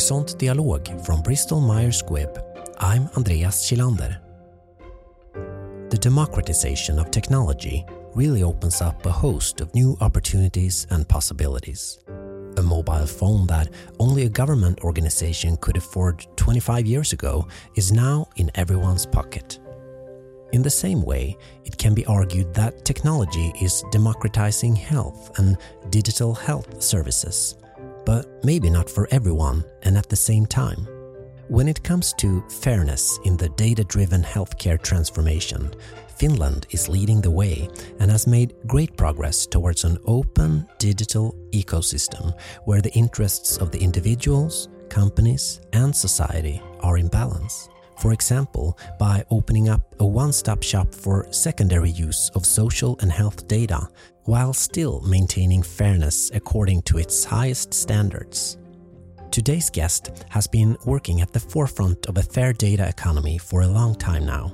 Horisont Dialog from Bristol Myers Squibb. I'm Andreas Kilander. The democratization of technology really opens up a host of new opportunities and possibilities. A mobile phone that only a government organization could afford 25 years ago is now in everyone's pocket. In the same way, it can be argued that technology is democratizing health and digital health services, but maybe not for everyone and at the same time. When it comes to fairness in the data driven healthcare transformation, Finland is leading the way and has made great progress towards an open digital ecosystem where the interests of the individuals, companies, and society are in balance. For example, by opening up a one stop shop for secondary use of social and health data while still maintaining fairness according to its highest standards. Today's guest has been working at the forefront of a fair data economy for a long time now.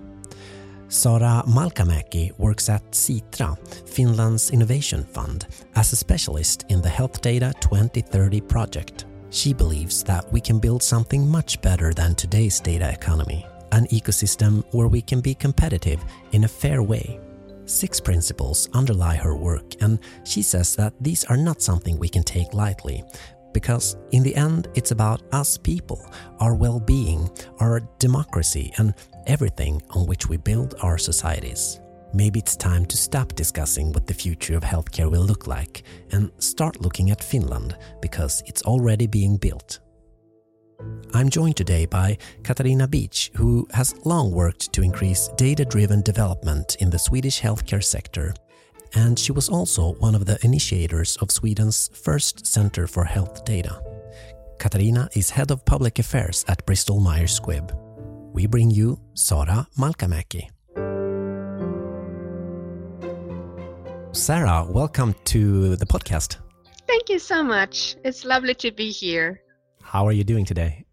Saara Malkamäki works at Sitra, Finland's innovation fund, as a specialist in the Health Data 2030 project. She believes that we can build something much better than today's data economy, an ecosystem where we can be competitive in a fair way. Six principles underlie her work, and she says that these are not something we can take lightly, because in the end, it's about us people, our well being, our democracy, and everything on which we build our societies. Maybe it's time to stop discussing what the future of healthcare will look like and start looking at Finland because it's already being built. I'm joined today by Katarina Beach, who has long worked to increase data driven development in the Swedish healthcare sector. And she was also one of the initiators of Sweden's first Center for Health Data. Katarina is head of public affairs at Bristol Myers Squibb. We bring you Saara Malkamäki. Saara, welcome to the podcast. Thank you so much. It's lovely to be here. How are you doing today?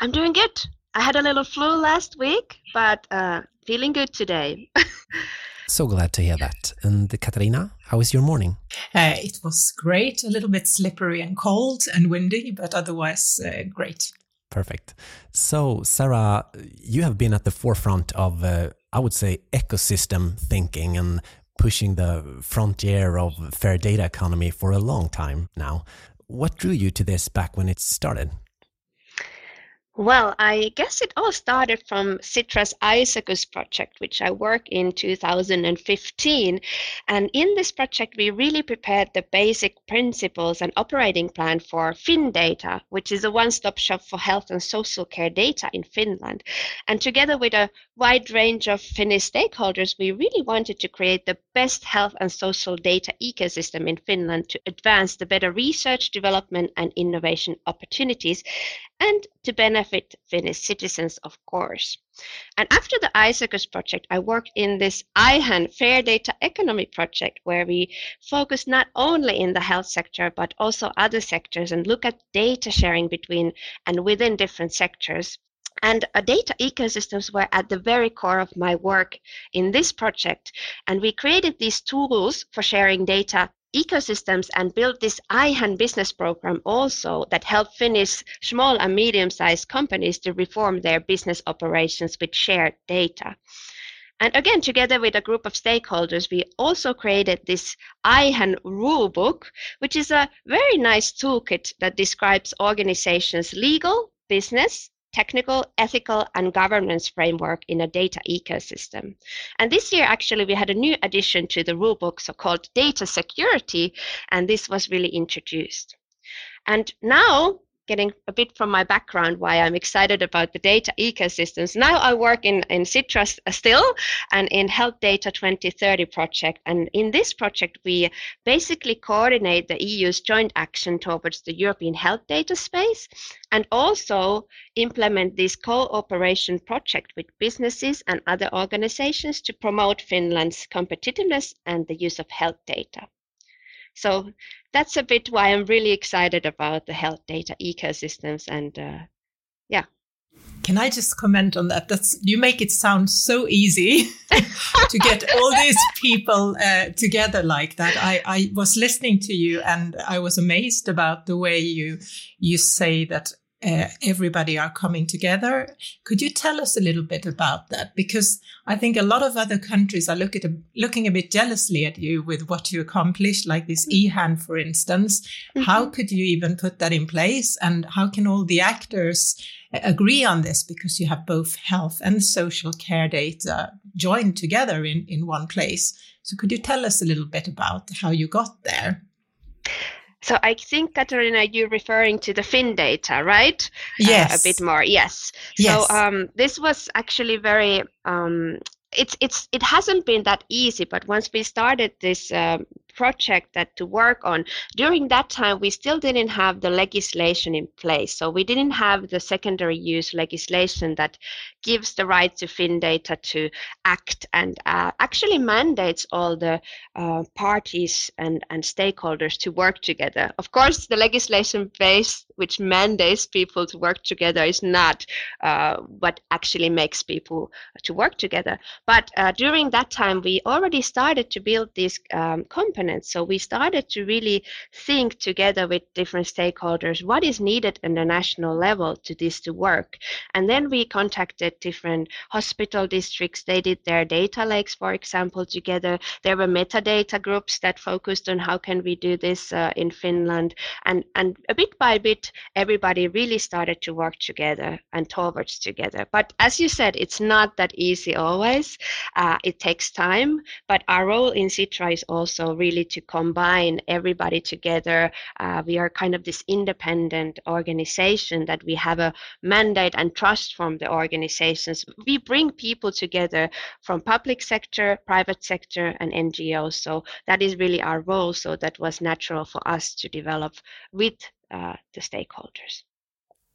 I'm doing good. I had a little flu last week, but uh, feeling good today. so glad to hear that. And Katarina, how is your morning? Uh, it was great, a little bit slippery and cold and windy, but otherwise uh, great. Perfect. So, Saara, you have been at the forefront of, uh, I would say, ecosystem thinking and pushing the frontier of fair data economy for a long time now. What drew you to this back when it started? Well, I guess it all started from Sitra's Isaacus project, which I work in 2015. And in this project, we really prepared the basic principles and operating plan for FinData, which is a one stop shop for health and social care data in Finland. And together with a wide range of Finnish stakeholders, we really wanted to create the best health and social data ecosystem in Finland to advance the better research, development, and innovation opportunities and to benefit Finnish citizens, of course. And after the Isaacus project, I worked in this IHAN Fair Data Economy project, where we focus not only in the health sector, but also other sectors and look at data sharing between and within different sectors. And uh, data ecosystems were at the very core of my work in this project. And we created these tools for sharing data ecosystems and build this IHAN business program also that help Finnish small and medium-sized companies to reform their business operations with shared data. And again, together with a group of stakeholders, we also created this IHAN rulebook, which is a very nice toolkit that describes organizations' legal, business, technical, ethical, and governance framework in a data ecosystem. And this year, actually, we had a new addition to the rulebook so called data security, and this was really introduced. And now getting a bit from my background why I'm excited about the data ecosystems. Now I work in, in Sitra's uh, still and in Health Data 2030 project. And in this project, we basically coordinate the EU's joint action towards the European health data space and also implement this cooperation project with businesses and other organizations to promote Finland's competitiveness and the use of health data. So that's a bit why I'm really excited about the health data ecosystems and uh, yeah. Can I just comment on that? That's you make it sound so easy to get all these people uh, together like that. I, I was listening to you and I was amazed about the way you you say that uh, everybody are coming together. Could you tell us a little bit about that? Because I think a lot of other countries are look at a, looking a bit jealously at you with what you accomplished, like this Mm-hmm. IHAN, for instance. How could you even put that in place? And how can all the actors uh, agree on this? Because you have both health and social care data joined together in, in one place. So could you tell us a little bit about how you got there? So I think, Katarina, you're referring to the Fin data, right? Uh, Yes. a bit more, yes. Yes. So um, this was actually very. Um, it's it's it hasn't been that easy, but once we started this um, project that to work on during that time we still didn't have the legislation in place so we didn't have the secondary use legislation that gives the right to FinData to act and uh, actually mandates all the uh, parties and, and stakeholders to work together. Of course, the legislation base which mandates people to work together is not uh, what actually makes people to work together. But uh, during that time, we already started to build these um, components. So we started to really think together with different stakeholders what is needed in the national level to this to work. And then we contacted different hospital districts. They did their data lakes, for example, together. There were metadata groups that focused on how can we do this uh, in Finland. And, and a bit by bit, everybody really started to work together and towards together. But as you said, it's not that easy always. Uh, it takes time. But our role in Sitra is also really to combine everybody together. Uh, we are kind of this independent organization that we have a mandate and trust from the organizations. We bring people together from public sector, private sector, and NGOs. So that is really our role. So that was natural for us to develop with uh, the stakeholders.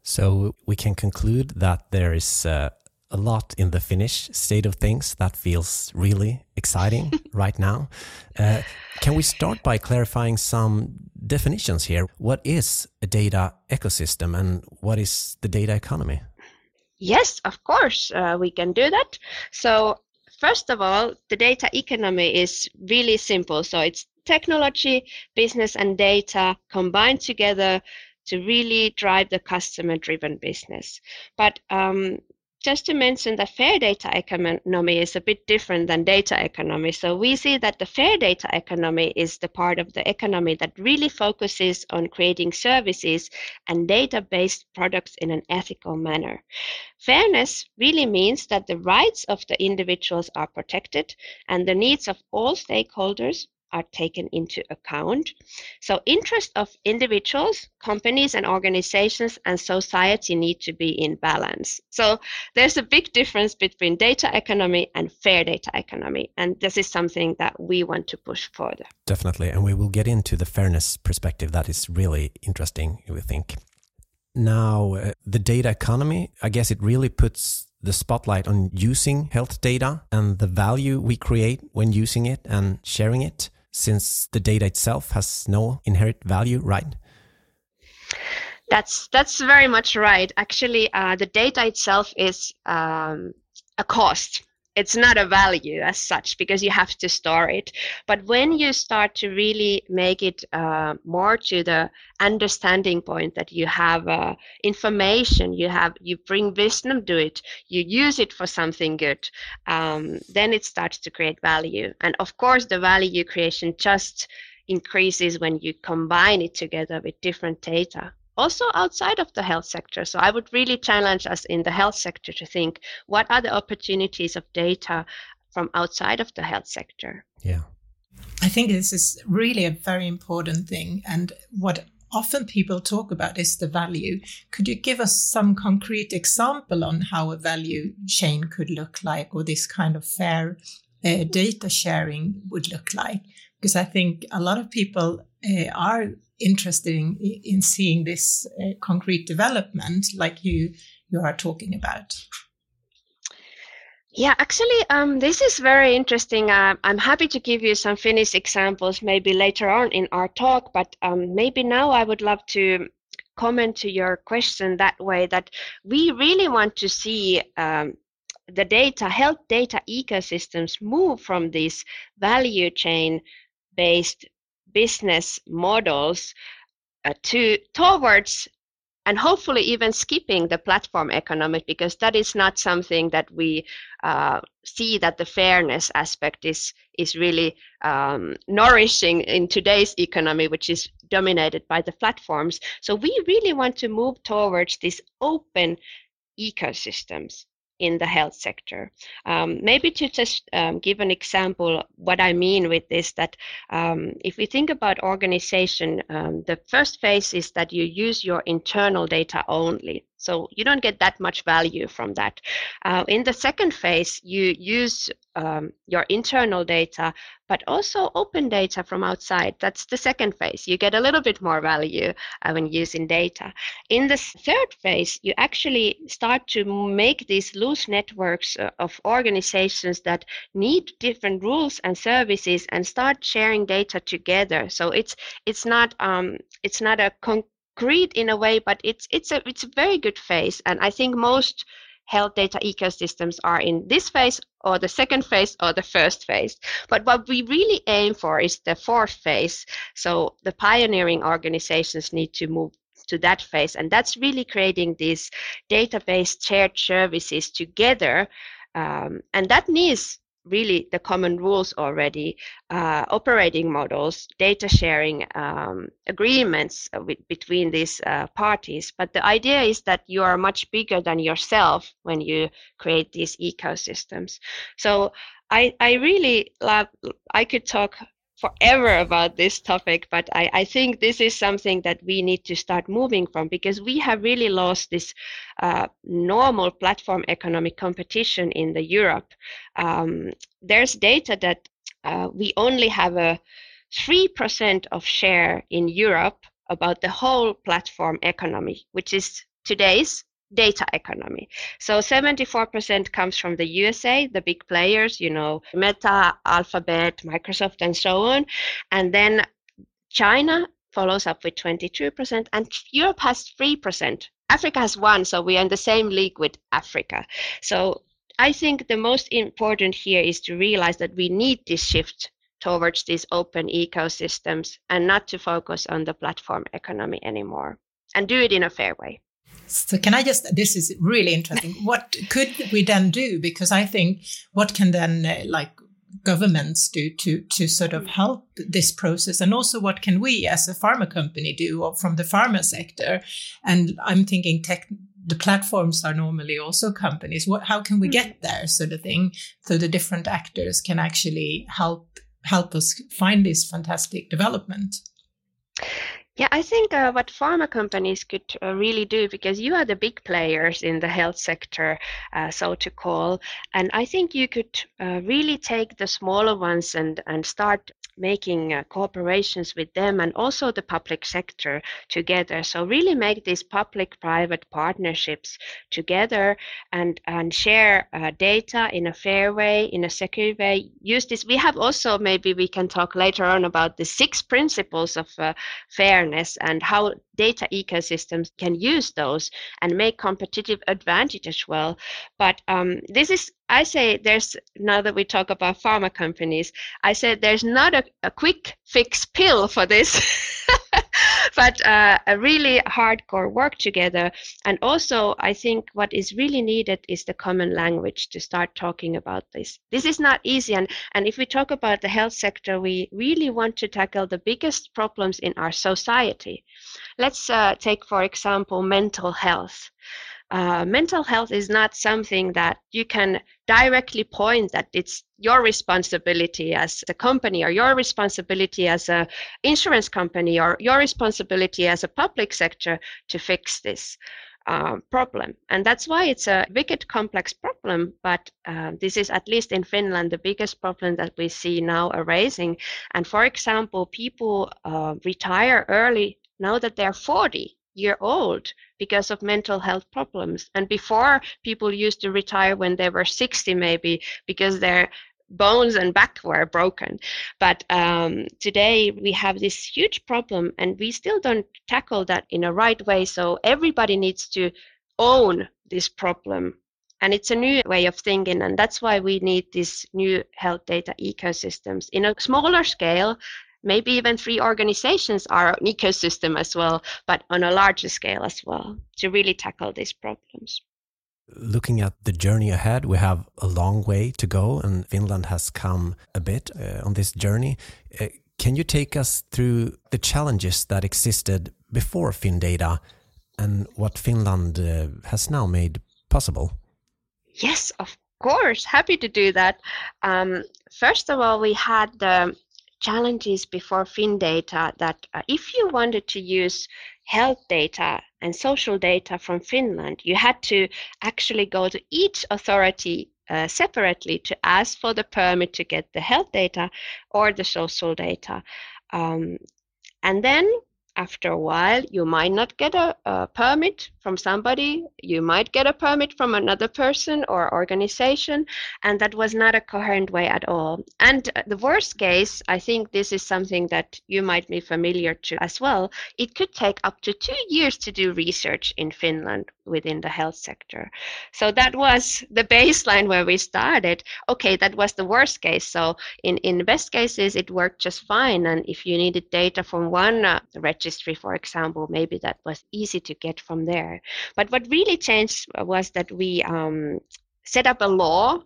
So we can conclude that there is uh, a lot in the Finnish state of things that feels really exciting right now. Uh, can we start by clarifying some definitions here? What is a data ecosystem and what is the data economy? Yes, of course, uh, we can do that. So, first of all, the data economy is really simple. So, it's technology, business, and data combined together to really drive the customer driven business. But um, just to mention that fair data economy is a bit different than data economy. So we see that the fair data economy is the part of the economy that really focuses on creating services and data based products in an ethical manner. Fairness really means that the rights of the individuals are protected and the needs of all stakeholders are taken into account. So interest of individuals, companies and organizations and society need to be in balance. So there's a big difference between data economy and fair data economy. And this is something that we want to push further. Definitely. And we will get into the fairness perspective. That is really interesting, we think. Now, uh, the data economy, I guess it really puts the spotlight on using health data and the value we create when using it and sharing it, since the data itself has no inherent value, right? That's that's very much right. Actually, uh, the data itself is um, a cost. It's not a value as such because you have to store it. But when you start to really make it uh, more to the understanding point that you have uh, information, you have you bring wisdom to it, you use it for something good, um, then it starts to create value. And of course, the value creation just increases when you combine it together with different data also outside of the health sector. So I would really challenge us in the health sector to think what are the opportunities of data from outside of the health sector? Yeah. I think this is really a very important thing. And what often people talk about is the value. Could you give us some concrete example on how a value chain could look like or this kind of fair uh, data sharing would look like? Because I think a lot of people uh, are interested in, in seeing this uh, concrete development like you you are talking about? Yeah actually um, this is very interesting. Uh, i'm happy to give you some finnish examples maybe later on in our talk but um, maybe now i would love to comment to your question that way that we really want to see um, the data health data ecosystems move from this value chain based business models uh, to towards and hopefully even skipping the platform economic because that is not something that we uh, see that the fairness aspect is is really um, nourishing in today's economy, which is dominated by the platforms. So we really want to move towards these open ecosystems in the health sector. Um, maybe to just um, give an example, what I mean with this, that um, if we think about organization, um, the first phase is that you use your internal data only. So you don't get that much value from that. Uh, in the second phase, you use um, your internal data, but also open data from outside. That's the second phase. You get a little bit more value uh, when using data. In the third phase, you actually start to make these loose networks uh, of organizations that need different rules and services and start sharing data together. So it's it's not um, it's not a con- greed in a way, but it's it's a it's a very good phase, and I think most health data ecosystems are in this phase or the second phase or the first phase. But what we really aim for is the fourth phase. So the pioneering organizations need to move to that phase, and that's really creating these database shared services together. Um, and that needs really the common rules already, uh, operating models, data sharing um, agreements with, between these uh, parties. But the idea is that you are much bigger than yourself when you create these ecosystems. So I, I really love, I could talk forever about this topic, but I, I, think this is something that we need to start moving from because we have really lost this uh, normal platform economic competition in the Europe. Um, there's data that uh, we only have a 3% of share in Europe about the whole platform economy, which is today's data economy. So 74% comes from the USA, the big players, you know, Meta, Alphabet, Microsoft, and so on. And then China follows up with 22%, and Europe has 3%. Africa has one, so we are in the same league with Africa. So I think the most important here is to realize that we need this shift towards these open ecosystems and not to focus on the platform economy anymore and do it in a fair way. So can I just, this is really interesting. What could we then do? Because I think what can then uh, like governments do to, to sort of help this process? And also what can we as a pharma company do or from the pharma sector? And I'm thinking tech, the platforms are normally also companies. What, how can we get there sort of thing? So the different actors can actually help, help us find this fantastic development. Yeah, I think uh, what pharma companies could uh, really do, because you are the big players in the health sector, uh, so to call, and I think you could uh, really take the smaller ones and, and start making uh, cooperations with them and also the public sector together. So really make these public-private partnerships together and and share uh, data in a fair way, in a secure way. Use this. We have also maybe we can talk later on about the six principles of uh, fairness and how data ecosystems can use those and make competitive advantage as well. But um, this is I say there's now that we talk about pharma companies, I said there's not a, a quick fix pill for this, but uh, a really hardcore work together. And also, I think what is really needed is the common language to start talking about this. This is not easy, and and if we talk about the health sector, we really want to tackle the biggest problems in our society. Let's uh, take, for example, mental health uh, mental health is not something that you can directly point that it's your responsibility as a company or your responsibility as a insurance company or your responsibility as a public sector to fix this uh, problem. And that's why it's a wicked complex problem but uh, this is at least in finland the biggest problem that we see now arising. And for example people uh, retire early now that they're 40 year old because of mental health problems. And before, people used to retire when they were 60, maybe because their bones and back were broken. But um, today we have this huge problem, and we still don't tackle that in a right way. So everybody needs to own this problem. And it's a new way of thinking, and that's why we need these new health data ecosystems in a smaller scale maybe even three organizations are an ecosystem as well, but on a larger scale as well to really tackle these problems. Looking at the journey ahead, we have a long way to go, and Finland has come a bit uh, on this journey. Uh, can you take us through the challenges that existed before FinData and what Finland uh, has now made possible? Yes, of course. Happy to do that. Um, first of all, we had the challenges before FinData that uh, if you wanted to use health data and social data from Finland, you had to actually go to each authority uh, separately to ask for the permit to get the health data or the social data. Um, and then after a while, you might not get a, a, permit from somebody, you might get a permit from another person or organization, and that was not a coherent way at all. And the worst case, I think this is something that you might be familiar to as well. It could take up to two years to do research in Finland within the health sector. So that was the baseline where we started. Okay, that was the worst case. So in, in best cases, it worked just fine. And if you needed data from one uh, registry, for example, maybe that was easy to get from there. But what really changed was that we um, set up a law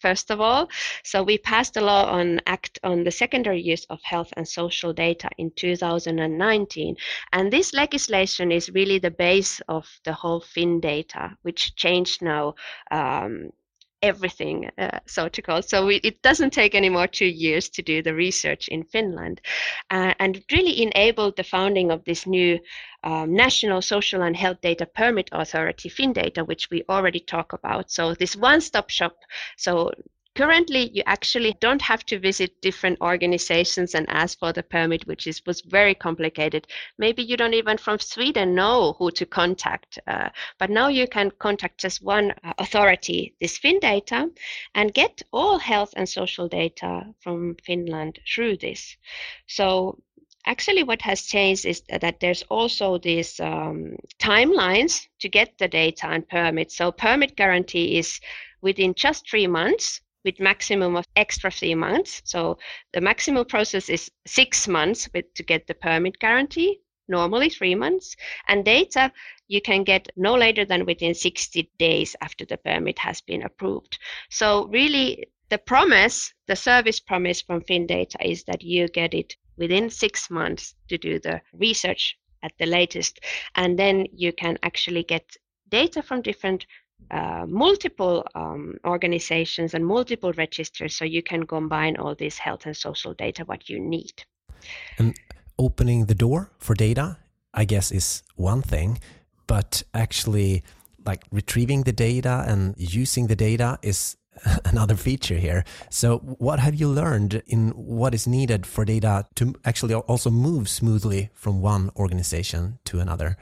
first of all. So we passed a law on Act on the secondary use of health and social data in 2019. And this legislation is really the base of the whole FinData, which changed now um, everything, uh, so to call. So we, it doesn't take any more two years to do the research in Finland, uh, and it really enabled the founding of this new um, National Social and Health Data Permit Authority, FinData, which we already talk about. So this one-stop shop. So Currently, you actually don't have to visit different organizations and ask for the permit, which is was very complicated. Maybe you don't even from Sweden know who to contact, uh, but now you can contact just one uh, authority, this FinData, and get all health and social data from Finland through this. So actually what has changed is that there's also these um, timelines to get the data and permit so permit guarantee is within just three months with maximum of extra three months. So the maximum process is six months with, to get the permit guarantee, normally three months. And data you can get no later than within 60 days after the permit has been approved. So really the promise, the service promise from FinData is that you get it within six months to do the research at the latest. And then you can actually get data from different uh, multiple um, organizations and multiple registers so you can combine all this health and social data what you need. And opening the door for data i guess is one thing but actually like retrieving the data and using the data is another feature here. So what have you learned in what is needed for data to actually also move smoothly from one organization to another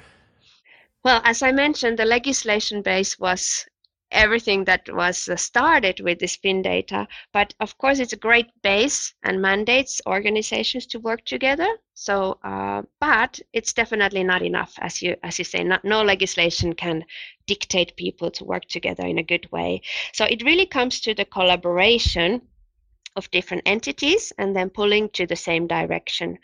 well, as I mentioned, the legislation base was everything that was uh, started with this FIN data. But of course, it's a great base and mandates organizations to work together. So, uh, but it's definitely not enough, as you as you say. Not, no legislation can dictate people to work together in a good way. So it really comes to the collaboration of different entities and then pulling to the same direction.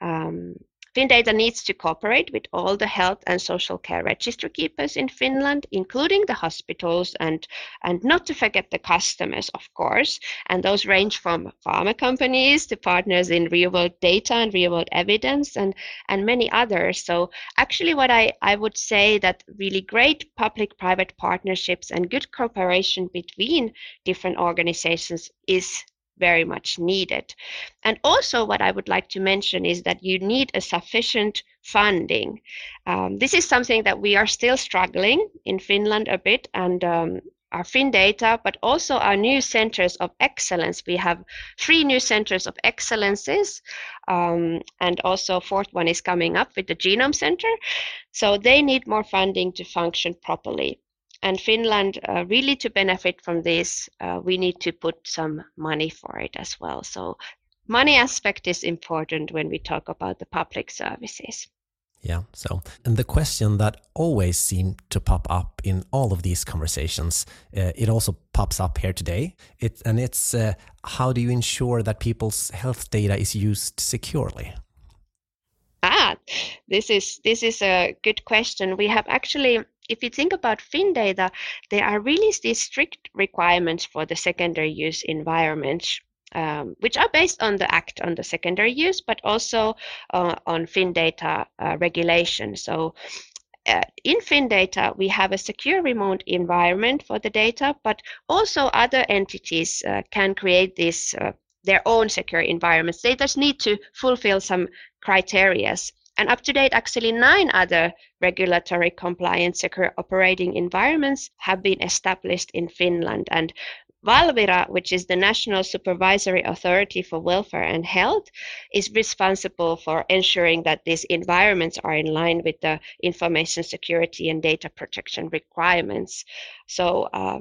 Um, FinData needs to cooperate with all the health and social care register keepers in Finland, including the hospitals and, and not to forget the customers, of course. And those range from pharma companies to partners in real world data and real world evidence and, and many others. So actually what I, I would say that really great public-private partnerships and good cooperation between different organizations is very much needed. And also, what I would like to mention is that you need a sufficient funding. Um, this is something that we are still struggling in Finland a bit, and um, our FinData, but also our new centers of excellence. We have three new centers of excellences, um, and also fourth one is coming up with the Genome Center. So they need more funding to function properly and Finland, uh, really to benefit from this, uh, we need to put some money for it as well. So money aspect is important when we talk about the public services. Yeah. So, and the question that always seemed to pop up in all of these conversations, uh, it also pops up here today. It and it's uh, how do you ensure that people's health data is used securely? Ah, this is this is a good question. We have actually, if you think about FinData, there are really these strict requirements for the secondary use environments um, which are based on the Act on the secondary use, but also uh, on FinData uh, regulation. So uh, in FinData, we have a secure remote environment for the data, but also other entities uh, can create this uh, their own secure environments. They just need to fulfill some criterias. And up to date, actually, nine other regulatory compliant secure operating environments have been established in Finland. And Valvira, which is the National Supervisory Authority for Welfare and Health, is responsible for ensuring that these environments are in line with the information security and data protection requirements. So uh,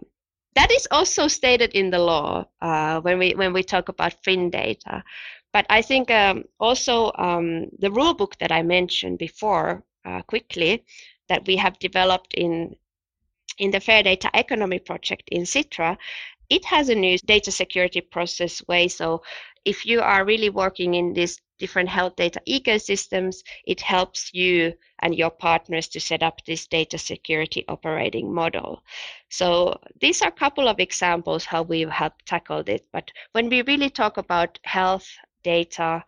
that is also stated in the law uh, when we when we talk about FinData. But I think um, also um, the rule book that I mentioned before uh, quickly that we have developed in in the Fair Data Economy project in Sitra it has a new data security process way. So if you are really working in these different health data ecosystems, it helps you and your partners to set up this data security operating model. So these are a couple of examples how we've helped tackle it. But when we really talk about health data,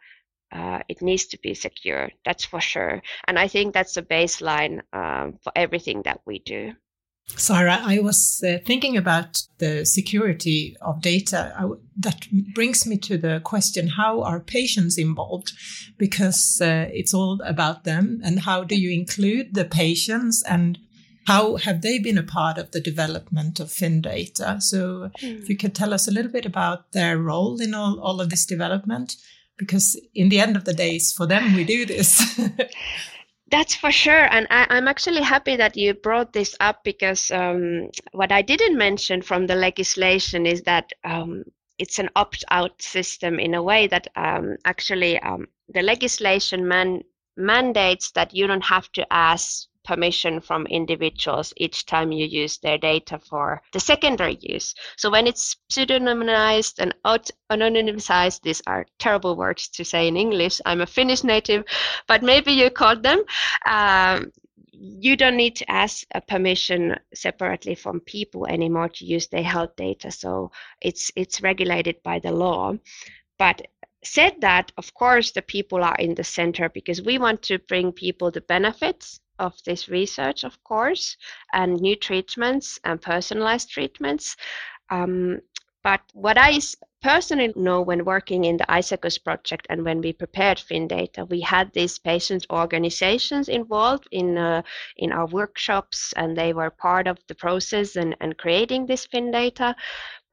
uh, it needs to be secure, that's for sure. And I think that's a baseline um, for everything that we do. Saara, I was uh, thinking about the security of data. That brings me to the question how are patients involved? Because uh, it's all about them. And how do you include the patients and how have they been a part of the development of FinData? So, mm. if you could tell us a little bit about their role in all, all of this development, because in the end of the day, it's for them we do this. That's for sure. And I, am actually happy that you brought this up because um, what I didn't mention from the legislation is that um, it's an opt out system in a way that um, actually um, the legislation man- mandates that you don't have to ask permission from individuals each time you use their data for the secondary use. So when it's pseudonymized and out- anonymized, these are terrible words to say in English. I'm a Finnish native, but maybe you caught them. Um, you don't need to ask a permission separately from people anymore to use their health data. So it's it's regulated by the law. But said that, of course, the people are in the center because we want to bring people the benefits of this research, of course, and new treatments and personalized treatments. Um, but what I personally know when working in the Isaacus project and when we prepared FinData, we had these patient organizations involved in uh, in our workshops, and they were part of the process and, and creating this FinData.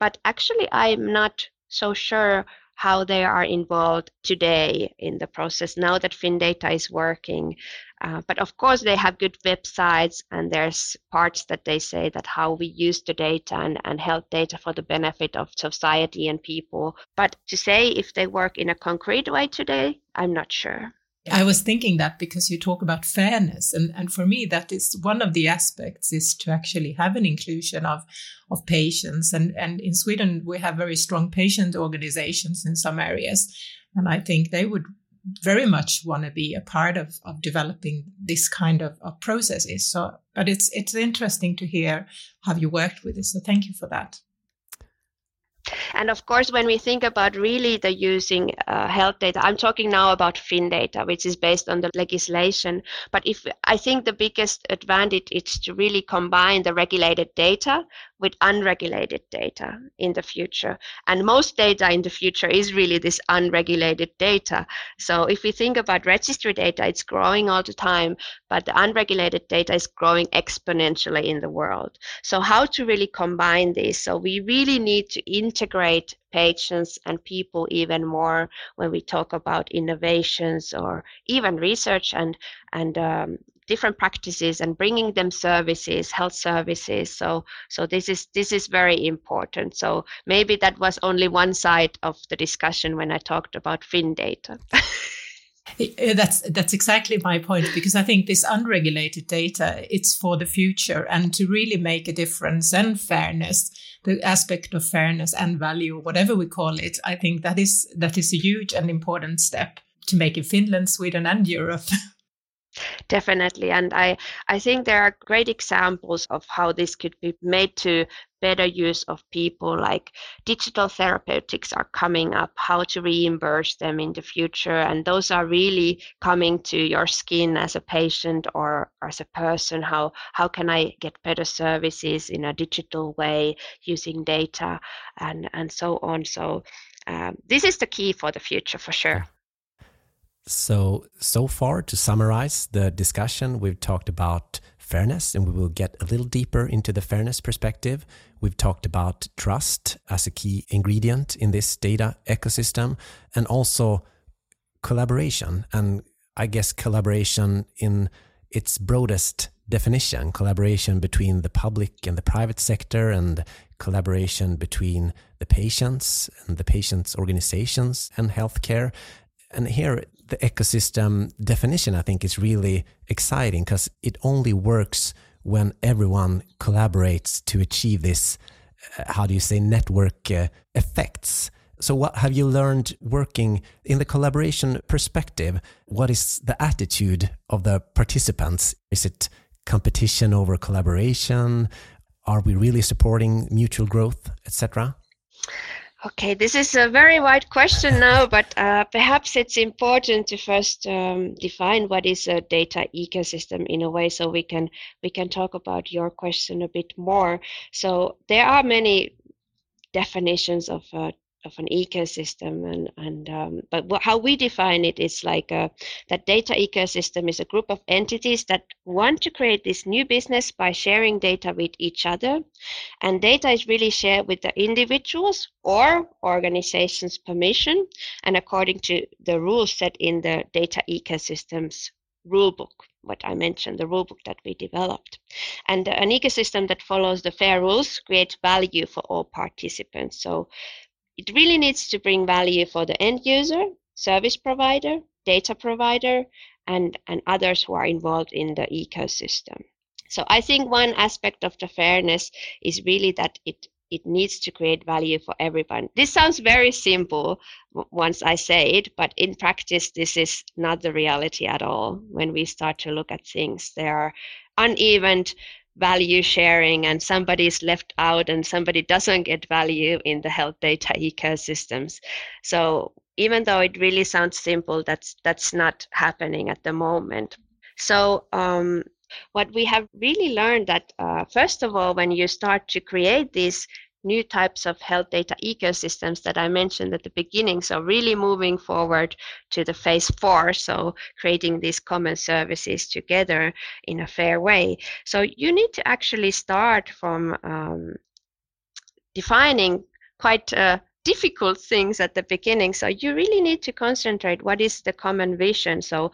But actually, I'm not so sure how they are involved today in the process now that FinData is working. Uh, but of course, they have good websites, and there's parts that they say that how we use the data and, and health data for the benefit of society and people. But to say if they work in a concrete way today, I'm not sure. I was thinking that because you talk about fairness, and, and for me, that is one of the aspects is to actually have an inclusion of of patients. And and in Sweden, we have very strong patient organizations in some areas, and I think they would very much want to be a part of of developing this kind of, of processes. So, but it's it's interesting to hear how you worked with this. So, thank you for that. And of course, when we think about really the using uh, health data, I'm talking now about fin data, which is based on the legislation. But if I think the biggest advantage is to really combine the regulated data with unregulated data in the future. And most data in the future is really this unregulated data. So if we think about registry data, it's growing all the time, but the unregulated data is growing exponentially in the world. So how to really combine this? So we really need to integrate patients and people even more when we talk about innovations or even research and and um, different practices and bringing them services health services so so this is this is very important so maybe that was only one side of the discussion when i talked about fin data That's that's exactly my point because I think this unregulated data it's for the future and to really make a difference and fairness, the aspect of fairness and value, whatever we call it. I think that is that is a huge and important step to make in Finland, Sweden, and Europe. Definitely, and I I think there are great examples of how this could be made to better use of people. Like digital therapeutics are coming up, how to reimburse them in the future, and those are really coming to your skin as a patient or as a person. How how can I get better services in a digital way using data and and so on. So um, this is the key for the future for sure. So, so far, to summarize the discussion, we've talked about fairness and we will get a little deeper into the fairness perspective. We've talked about trust as a key ingredient in this data ecosystem and also collaboration. And I guess collaboration in its broadest definition collaboration between the public and the private sector and collaboration between the patients and the patients organizations and healthcare and here the ecosystem definition, I think, is really exciting because it only works when everyone collaborates to achieve this. Uh, how do you say network uh, effects? So, what have you learned working in the collaboration perspective? What is the attitude of the participants? Is it competition over collaboration? Are we really supporting mutual growth, etc.? Okay, this is a very wide question now, but uh, perhaps it's important to first um, define what is a data ecosystem in a way, so we can we can talk about your question a bit more. So there are many definitions of a of an ecosystem and and um, but what, how we define it is like a, uh, that data ecosystem is a group of entities that want to create this new business by sharing data with each other and data is really shared with the individuals or organizations permission and according to the rules set in the data ecosystems rulebook what I mentioned, the rulebook that we developed. And an ecosystem that follows the fair rules creates value for all participants. So it really needs to bring value for the end user, service provider, data provider, and, and others who are involved in the ecosystem. So I think one aspect of the fairness is really that it it needs to create value for everyone. This sounds very simple once I say it, but in practice, this is not the reality at all. When we start to look at things, there are uneven value sharing and somebody is left out and somebody doesn't get value in the health data ecosystems. So even though it really sounds simple, that's that's not happening at the moment. So um, what we have really learned that uh, first of all, when you start to create these new types of health data ecosystems that I mentioned at the beginning. So, really moving forward to the phase four, so creating these common services together in a fair way. So, you need to actually start from um, defining quite uh, difficult things at the beginning. So, you really need to concentrate what is the common vision. So,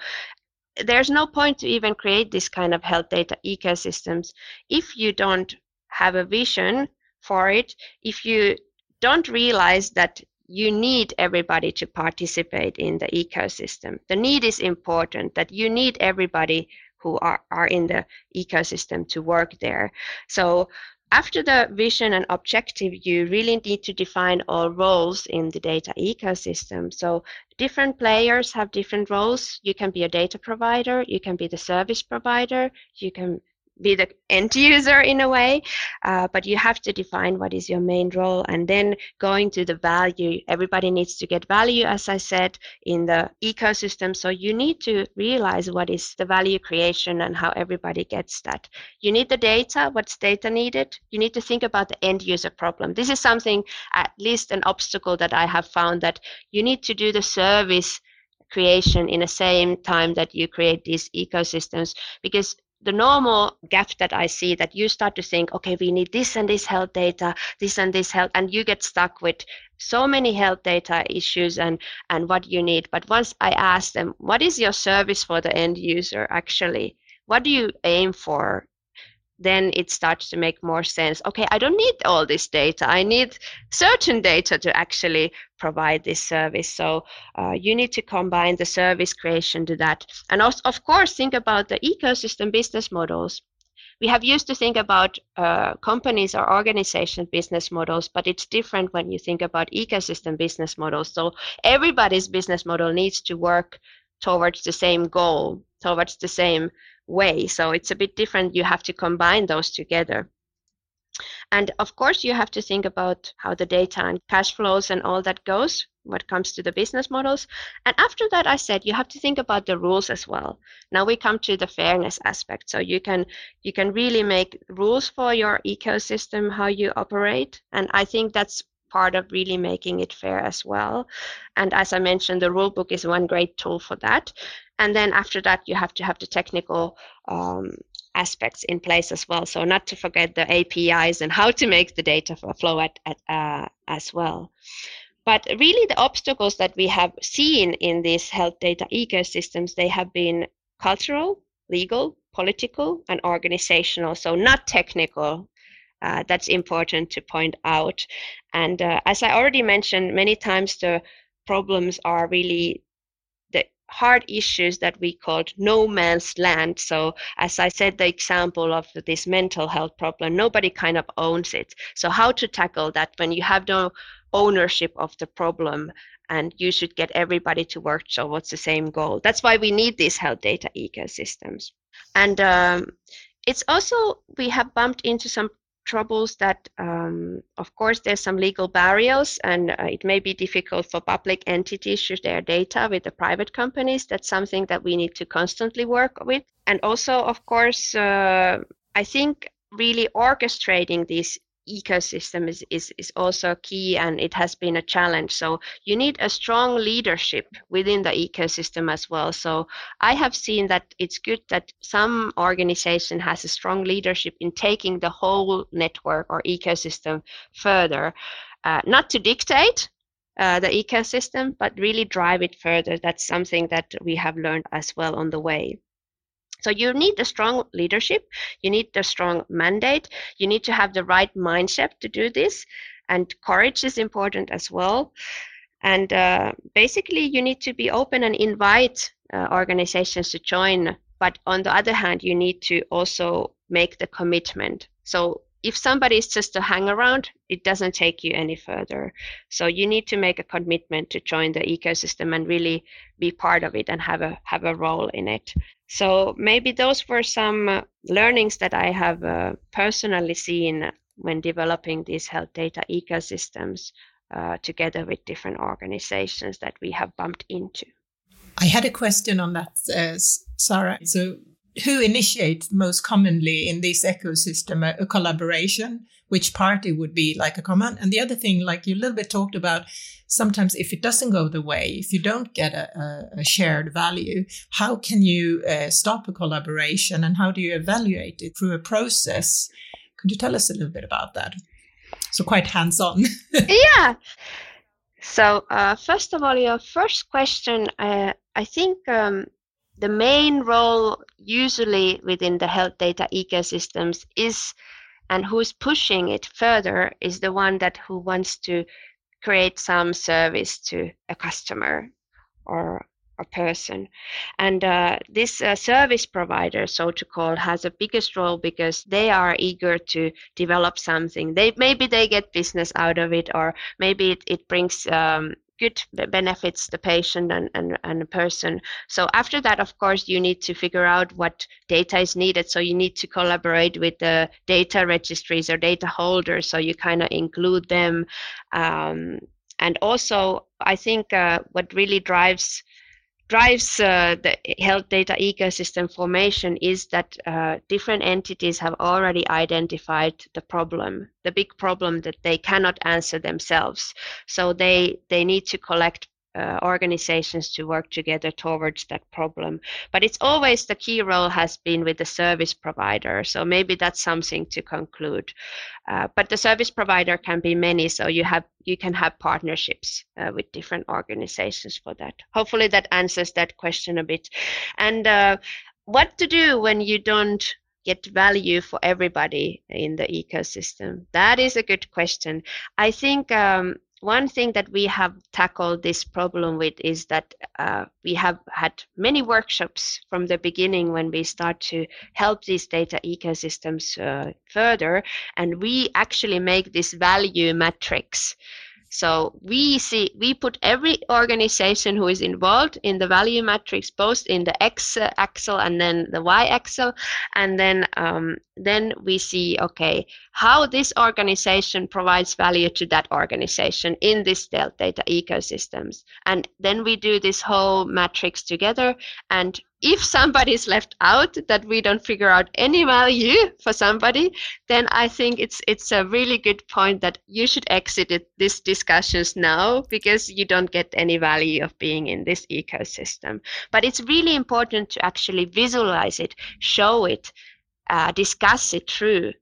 there's no point to even create this kind of health data ecosystems if you don't have a vision for it if you don't realize that you need everybody to participate in the ecosystem. The need is important, that you need everybody who are, are in the ecosystem to work there. So after the vision and objective, you really need to define all roles in the data ecosystem. So different players have different roles. You can be a data provider, you can be the service provider, you can be the end user in a way, uh, but you have to define what is your main role and then going to the value. Everybody needs to get value, as I said, in the ecosystem. So you need to realize what is the value creation and how everybody gets that. You need the data, what's data needed. You need to think about the end user problem. This is something, at least an obstacle that I have found that you need to do the service creation in the same time that you create these ecosystems because the normal gap that I see that you start to think, okay, we need this and this health data, this and this health, and you get stuck with so many health data issues and and what you need. But once I ask them, what is your service for the end user actually? What do you aim for? Then it starts to make more sense. Okay, I don't need all this data. I need certain data to actually provide this service. So uh, you need to combine the service creation to that. And also, of course, think about the ecosystem business models. We have used to think about uh, companies or organization business models, but it's different when you think about ecosystem business models. So everybody's business model needs to work towards the same goal, towards the same way. So it's a bit different. You have to combine those together. And of course, you have to think about how the data and cash flows and all that goes what comes to the business models. And after that, I said you have to think about the rules as well. Now we come to the fairness aspect. So you can you can really make rules for your ecosystem, how you operate. And I think that's part of really making it fair as well. And as I mentioned, the rulebook is one great tool for that. And then after that, you have to have the technical um, aspects in place as well. So not to forget the APIs and how to make the data flow at, at uh, as well. But really, the obstacles that we have seen in these health data ecosystems, they have been cultural, legal, political, and organizational. So not technical uh, that's important to point out. And uh, as I already mentioned many times, the problems are really the hard issues that we called no man's land. So, as I said, the example of this mental health problem, nobody kind of owns it. So, how to tackle that when you have no ownership of the problem and you should get everybody to work towards the same goal. That's why we need these health data ecosystems. And um, it's also, we have bumped into some troubles that, um, of course, there's some legal barriers and uh, it may be difficult for public entities to share data with the private companies. That's something that we need to constantly work with. And also, of course, uh, I think really orchestrating these ecosystem is, is, is also key and it has been a challenge. So you need a strong leadership within the ecosystem as well. So I have seen that it's good that some organization has a strong leadership in taking the whole network or ecosystem further, uh, not to dictate. Uh, the ecosystem, but really drive it further. That's something that we have learned as well on the way. So you need a strong leadership, you need a strong mandate, you need to have the right mindset to do this, and courage is important as well. And uh, basically, you need to be open and invite uh, organizations to join. But on the other hand, you need to also make the commitment. So if somebody is just to hang around, it doesn't take you any further. So you need to make a commitment to join the ecosystem and really be part of it and have a have a role in it. So maybe those were some uh, learnings that I have uh, personally seen when developing these health data ecosystems uh, together with different organizations that we have bumped into. I had a question on that, uh, Saara. So, who initiates most commonly in this ecosystem a, a collaboration? Which party would be like a command? And the other thing, like you a little bit talked about, sometimes if it doesn't go the way, if you don't get a, a shared value, how can you uh, stop a collaboration and how do you evaluate it through a process? Could you tell us a little bit about that? So quite hands-on. yeah. So uh, first of all, your first question, uh, I think um, the main role usually within the health data ecosystems is and who's pushing it further is the one that who wants to create some service to a customer or a person. And uh, this uh, service provider, so to call, has a biggest role because they are eager to develop something. They maybe they get business out of it, or maybe it, it brings um, good benefits the patient and, and, and the person. So after that, of course, you need to figure out what data is needed. So you need to collaborate with the data registries or data holders. So you kind of include them. Um, and also, I think uh, what really drives drives uh, the health data ecosystem formation is that uh, different entities have already identified the problem, the big problem that they cannot answer themselves. So they they need to collect uh, organizations to work together towards that problem. But it's always the key role has been with the service provider. So maybe that's something to conclude. Uh, but the service provider can be many, so you have you can have partnerships uh, with different organizations for that. Hopefully that answers that question a bit. And uh, what to do when you don't get value for everybody in the ecosystem? That is a good question. I think um, one thing that we have tackled this problem with is that uh, we have had many workshops from the beginning when we start to help these data ecosystems uh, further, and we actually make this value matrix so we see we put every organization who is involved in the value matrix, both in the X axle and then the Y axle, and then um, then we see okay how this organization provides value to that organization in this data ecosystems, and then we do this whole matrix together and if somebody is left out that we don't figure out any value for somebody then i think it's it's a really good point that you should exit it, these discussions now because you don't get any value of being in this ecosystem. But it's really important to actually visualize it show it uh, discuss it through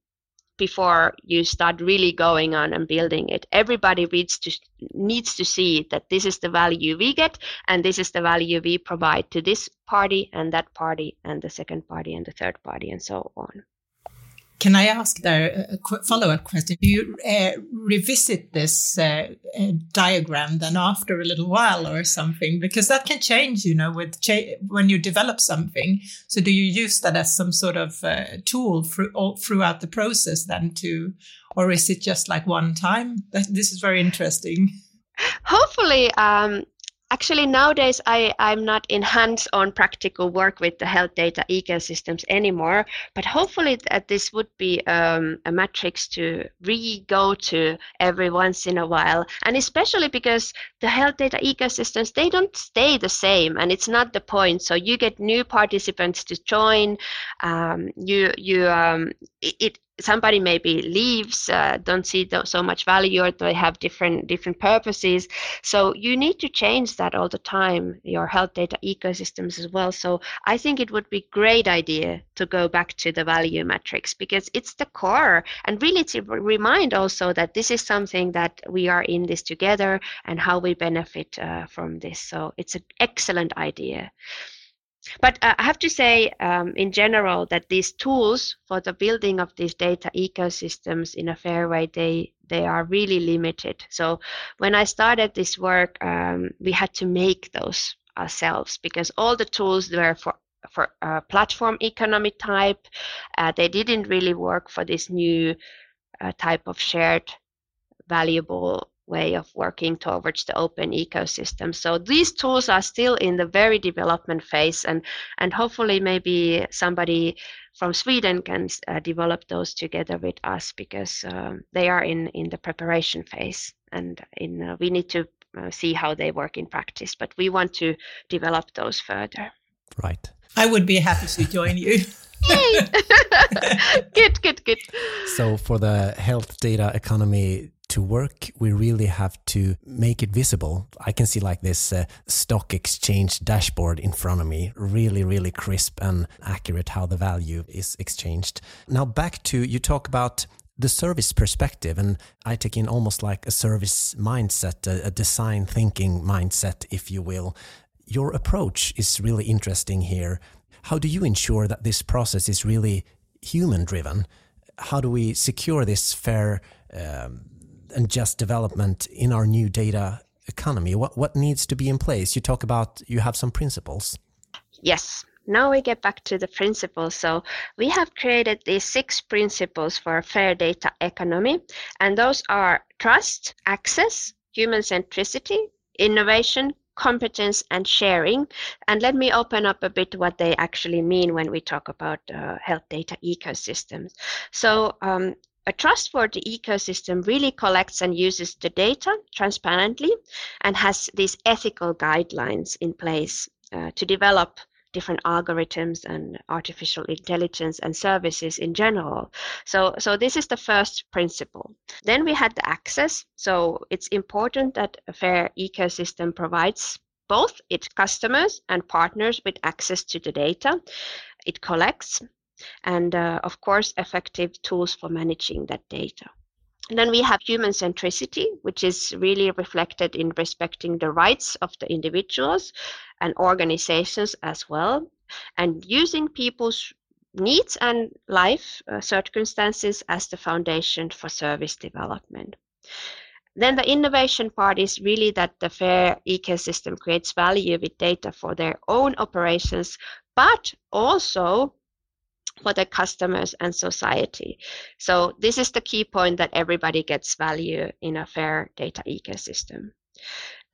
before you start really going on and building it. Everybody needs to needs to see that this is the value we get and this is the value we provide to this party and that party and the second party and the third party and so on. Can I ask there a follow-up question? Do you uh, revisit this uh, uh, diagram then after a little while or something? Because that can change, you know, with cha- when you develop something. So do you use that as some sort of uh, tool all, throughout the process then to, or is it just like one time? This is very interesting. Hopefully, um, actually nowadays I, i'm not in hands-on practical work with the health data ecosystems anymore but hopefully that this would be um, a matrix to re-go to every once in a while. And especially because the health data ecosystems they don't stay the same and it's not the point. So you get new participants to join um, you you um, it, somebody maybe leaves uh, don't see so much value or they have different different purposes. So you need to change that all the time your health data ecosystems as well. So i think it would be great idea to go back to the value metrics because it's the core. And really to remind also that this is something that we are in this together and how we benefit uh, from this. So it's an excellent idea but uh, I have to say, um, in general, that these tools for the building of these data ecosystems in a fair way, they they are really limited. So when I started this work, um, we had to make those ourselves because all the tools were for for uh, platform economy type. Uh, they didn't really work for this new uh, type of shared valuable way of working towards the open ecosystem. So these tools are still in the very development phase, and and hopefully maybe somebody from Sweden can uh, develop those together with us because uh, they are in in the preparation phase, and in uh, we need to uh, see how they work in practice. But we want to develop those further. Right. I would be happy to join you. good, good, good. So for the health data economy to work, we really have to make it visible. I can see like this uh, stock exchange dashboard in front of me, really, really crisp and accurate how the value is exchanged. Now, back to you talk about the service perspective, and I take in almost like a service mindset, a, a design thinking mindset, if you will. Your approach is really interesting here. How do you ensure that this process is really human driven? How do we secure this fair? Um, and just development in our new data economy? What what needs to be in place? You talk about you have some principles. Yes. Now we get back to the principles. So we have created these six principles for a fair data economy, and those are trust, access, human centricity, innovation, competence and sharing. And let me open up a bit what they actually mean when we talk about uh, health data ecosystems. So um, a trustworthy ecosystem really collects and uses the data transparently and has these ethical guidelines in place uh, to develop different algorithms and artificial intelligence and services in general. So, so this is the first principle. Then we had the access. So it's important that a fair ecosystem provides both its customers and partners with access to the data it collects and uh, of course effective tools for managing that data. And then we have human centricity, which is really reflected in respecting the rights of the individuals and organizations as well, and using people's needs and life uh, circumstances as the foundation for service development. Then the innovation part is really that the FAIR ecosystem creates value with data for their own operations, but also for the customers and society. So this is the key point that everybody gets value in a fair data ecosystem.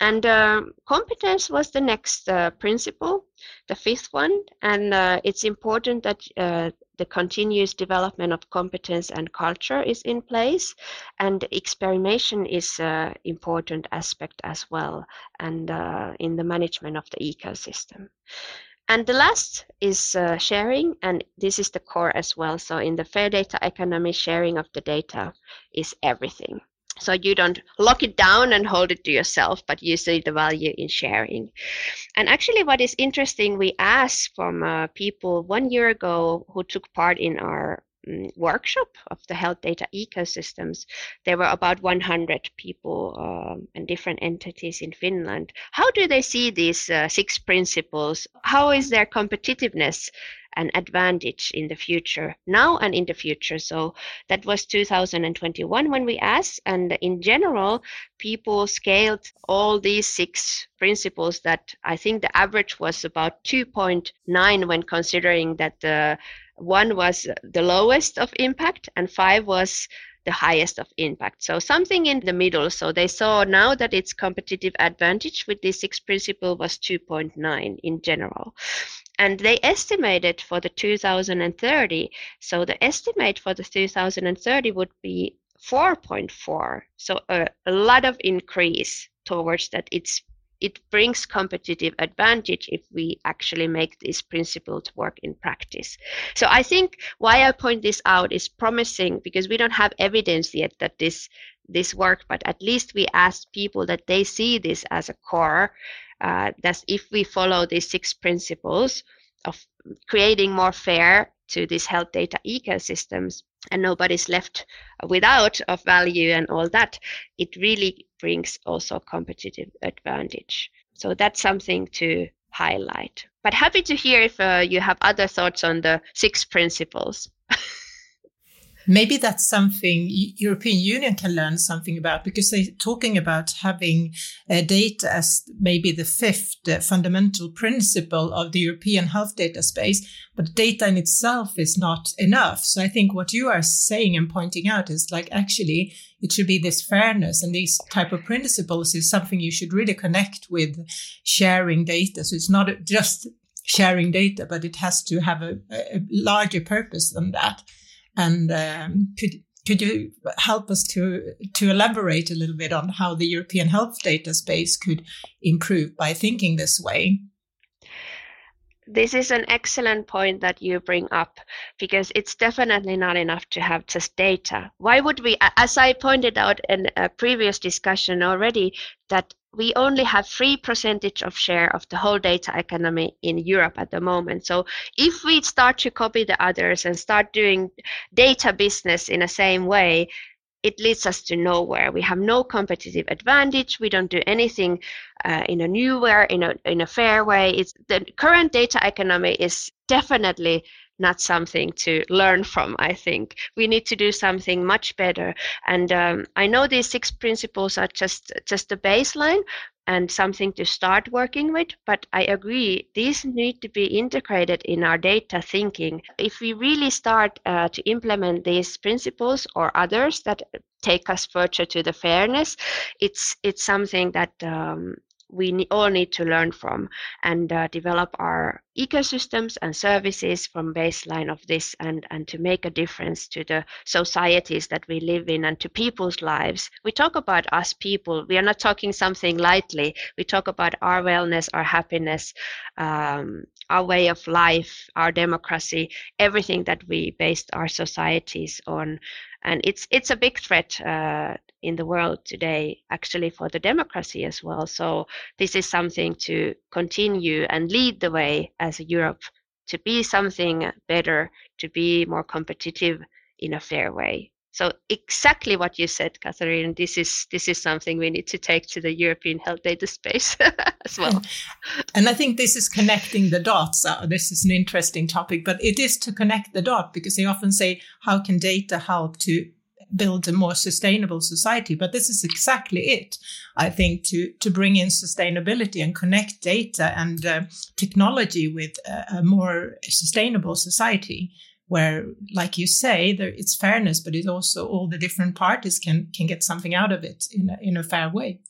And uh, competence was the next uh, principle, the fifth one. And uh, it's important that uh, the continuous development of competence and culture is in place. And experimentation is an important aspect as well, and uh, in the management of the ecosystem. And the last is uh, sharing, and this is the core as well. So in the fair data economy, sharing of the data is everything so you don't lock it down and hold it to yourself but you see the value in sharing and actually what is interesting we asked from uh, people one year ago who took part in our workshop of the health data ecosystems. There were about 100 people um, and different entities in finland. How do they see these uh, six principles? How is their competitiveness an advantage in the future, now and in the future. So that was 2021 when we asked, and in general, people scaled all these six principles that I think the average was about 2.9 when considering that the one was the lowest of impact and five was the highest of impact. So something in the middle. So they saw now that its competitive advantage with these six principle was 2.9 in general and they estimated for the 2030 so the estimate for the 2030 would be 4.4 so a, a lot of increase towards that it's it brings competitive advantage if we actually make these principles work in practice. So I think why I point this out is promising because we don't have evidence yet that this this work, but at least we ask people that they see this as a core uh, that if we follow these six principles of creating more fair to these health data ecosystems and nobody's left without of value and all that it really brings also competitive advantage. So that's something to highlight. But happy to hear if uh, you have other thoughts on the six principles Maybe that's something European Union can learn something about because they're talking about having uh, data as maybe the fifth uh, fundamental principle of the European health data space, but data in itself is not enough. So I think what you are saying and pointing out is like actually it should be this fairness and these type of principles is something you should really connect with sharing data. So it's not just sharing data, but it has to have a, a larger purpose than that. And um, could could you help us to to elaborate a little bit on how the European health data space could improve by thinking this way? This is an excellent point that you bring up because it's definitely not enough to have just data. Why would we, as I pointed out in a previous discussion already, that we only have 3 percentage of share of the whole data economy in Europe at the moment. So if we start to copy the others and start doing data business in the same way, it leads us to nowhere. We have no competitive advantage. We don't do anything uh, in a new way, in a in a fair way. It's the current data economy is definitely not something to learn from i think. We need to do something much better. And um, i know these six principles are just just the baseline and something to start working with but i agree these need to be integrated in our data thinking. If we really start uh, to implement these principles or others that take us further to the fairness it's it's something that um, we all need to learn from and uh, develop our ecosystems and services from baseline of this and, and to make a difference to the societies that we live in and to people's lives. We talk about us people. We are not talking something lightly. We talk about our wellness, our happiness, um, our way of life, our democracy, everything that we based our societies on. And it's it's a big threat uh, in the world today, actually for the democracy as well. So this is something to continue and lead the way as Europe to be something better, to be more competitive in a fair way. So exactly what you said, Catherine. This is this is something we need to take to the European health data space as well. And I think this is connecting the dots. Uh, this is an interesting topic, but it is to connect the dot because they often say, "How can data help to build a more sustainable society?" But this is exactly it. I think to to bring in sustainability and connect data and uh, technology with a, a more sustainable society where, like you say, there, it's fairness, but it's also all the different parties can can get something out of it in a, in a fair way.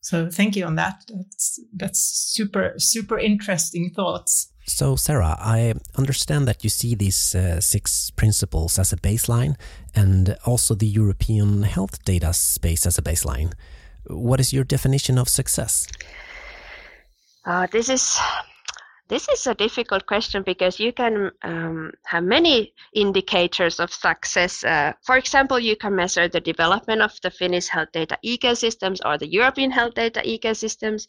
So thank you on that. That's that's super super interesting thoughts. So Saara, I understand that you see these uh, six principles as a baseline, and also the European health data space as a baseline. What is your definition of success? Uh, this is this is a difficult question because you can um, have many indicators of success. Uh, for example, you can measure the development of the Finnish health data ecosystems or the European health data ecosystems.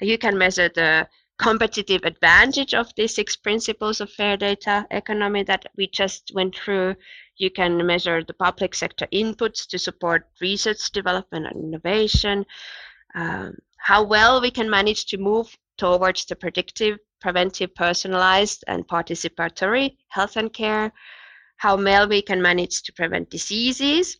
You can measure the competitive advantage of these six principles of fair data economy that we just went through. You can measure the public sector inputs to support research, development, and innovation. Um, how well we can manage to move towards the predictive preventive, personalized, and participatory health and care, how well we can manage to prevent diseases,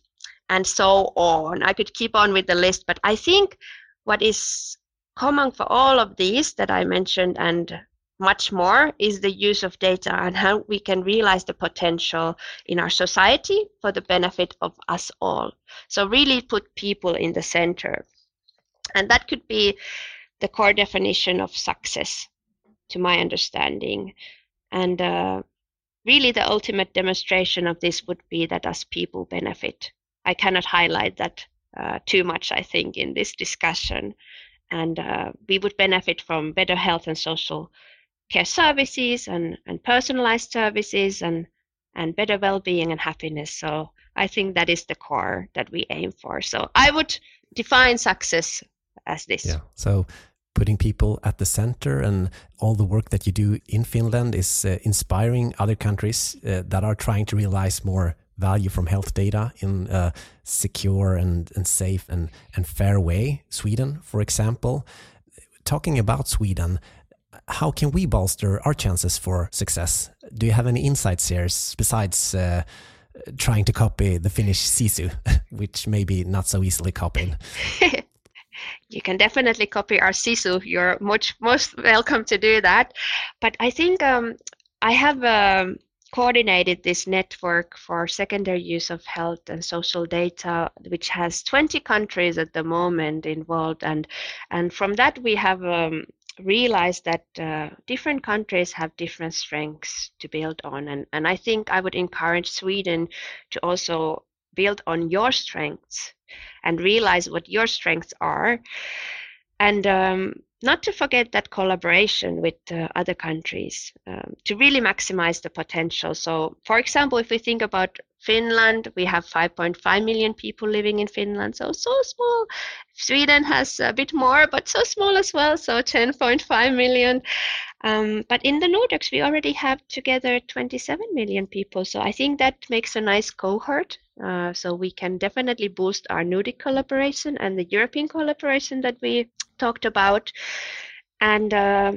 and so on. I could keep on with the list, but I think what is common for all of these that I mentioned and much more is the use of data and how we can realize the potential in our society for the benefit of us all. So, really put people in the center. And that could be the core definition of success to my understanding. And uh, really, the ultimate demonstration of this would be that us people benefit. I cannot highlight that uh, too much, I think, in this discussion. And uh, we would benefit from better health and social care services and, and personalized services and, and better well being and happiness. So I think that is the core that we aim for. So I would define success as this. Yeah. So putting people at the center and all the work that you do in Finland is uh, inspiring other countries uh, that are trying to realize more value from health data in a secure and, and safe and, and fair way. Sweden, for example. Talking about Sweden, how can we bolster our chances for success? Do you have any insights here besides uh, trying to copy the Finnish SISU, which may be not so easily copied? you can definitely copy our SISU. You're much most welcome to do that. But I think um, I have um, coordinated this network for secondary use of health and social data, which has 20 countries at the moment involved, and and from that we have. Um, realized that uh, different countries have different strengths to build on and, and i think i would encourage sweden to also build on your strengths and realize what your strengths are. And um, not to forget that collaboration with uh, other countries um, to really maximize the potential. So for example if we think about finland we have 5.5 million people living in finland. So so small. Sweden has a bit more but so small as well. So 10.5 million. Um, but in the nordics we already have together 27 million people. So i think that makes a nice cohort uh, so we can definitely boost our Nordic collaboration and the European collaboration that we talked about. And uh,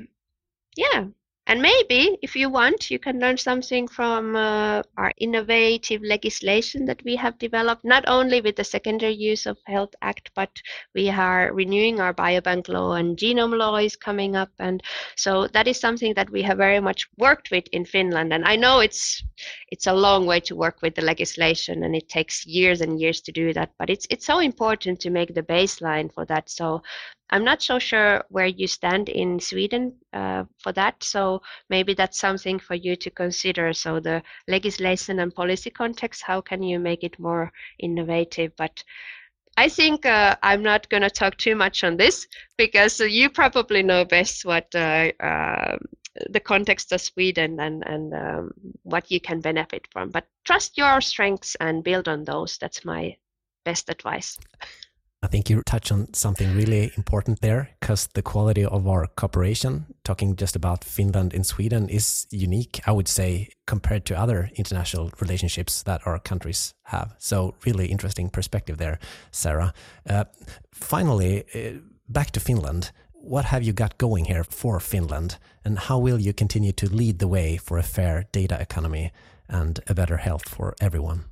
yeah, and maybe if you want, you can learn something from uh, our innovative legislation that we have developed, not only with the Secondary Use of Health Act, but we are renewing our biobank law and genome law is coming up. And so that is something that we have very much worked with in Finland. And I know it's it's a long way to work with the legislation and it takes years and years to do that, but it's it's so important to make the baseline for that. So I'm not so sure where you stand in Sweden uh, for that. So maybe that's something for you to consider. So the legislation and policy context, how can you make it more innovative? But I think uh, I'm not going to talk too much on this because you probably know best what uh, um, the context of Sweden and and um, what you can benefit from. But trust your strengths and build on those. That's my best advice. I think you touch on something really important there because the quality of our cooperation talking just about Finland in Sweden is unique, I would say, compared to other international relationships that our countries have. So, really interesting perspective there, Saara. Uh, finally, uh, back to Finland. What have you got going here for Finland, and how will you continue to lead the way for a fair data economy and a better health for everyone?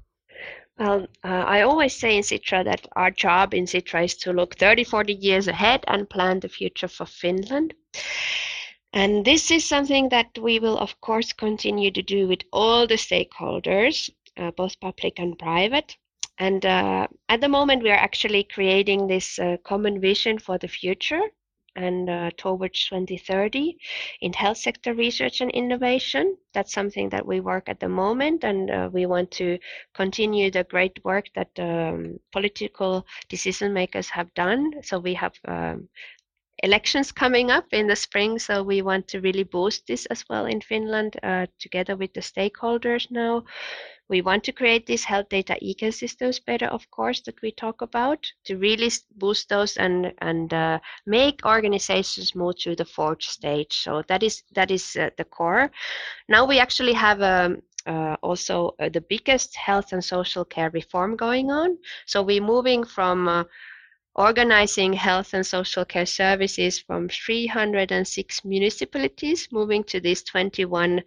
Well, uh, I always say in Sitra that our job in Sitra is to look 30, 40 years ahead and plan the future for Finland. And this is something that we will, of course, continue to do with all the stakeholders, uh, both public and private. And uh, at the moment, we are actually creating this uh, common vision for the future and uh, towards 2030 in health sector research and innovation. That's something that we work at the moment, and uh, we want to continue the great work that um, political decision makers have done. So we have um, elections coming up in the spring, so we want to really boost this as well in Finland uh, together with the stakeholders now. We want to create these health data ecosystems better, of course, that we talk about to really boost those and and uh, make organizations move to the fourth stage. So that is that is uh, the core. Now we actually have um, uh, also uh, the biggest health and social care reform going on. So we're moving from uh, organizing health and social care services from 306 municipalities, moving to these 21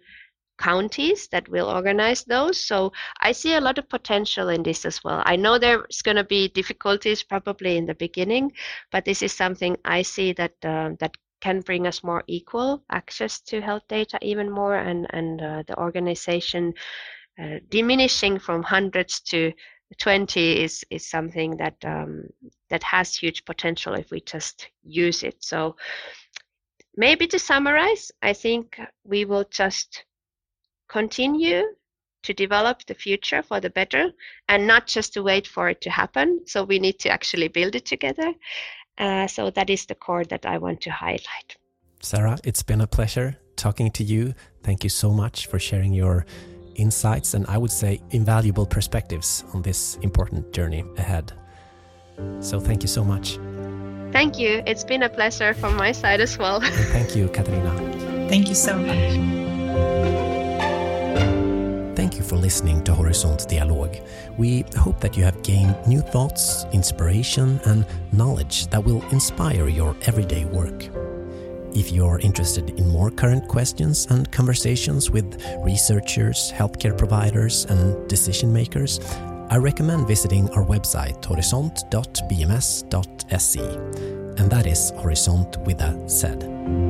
counties that will organize those. So I see a lot of potential in this as well. I know there's going to be difficulties probably in the beginning, but this is something I see that uh, that can bring us more equal access to health data even more, and and uh, the organization uh, diminishing from hundreds to 20 is is something that um, that has huge potential if we just use it. So maybe to summarize, I think we will just continue to develop the future for the better and not just to wait for it to happen. So we need to actually build it together. Uh, so that is the core that I want to highlight. Saara, it's been a pleasure talking to you. Thank you so much for sharing your insights and I would say invaluable perspectives on this important journey ahead. So thank you so much. Thank you. It's been a pleasure from my side as well. And thank you, Katarina. Thank you so much. Thank you for listening to Horisont Dialog. We hope that you have gained new thoughts, inspiration, and knowledge that will inspire your everyday work. If you're interested in more current questions and conversations with researchers, healthcare providers, and decision makers, I recommend visiting our website horisont.bms.se, and that is Horisont with a Z.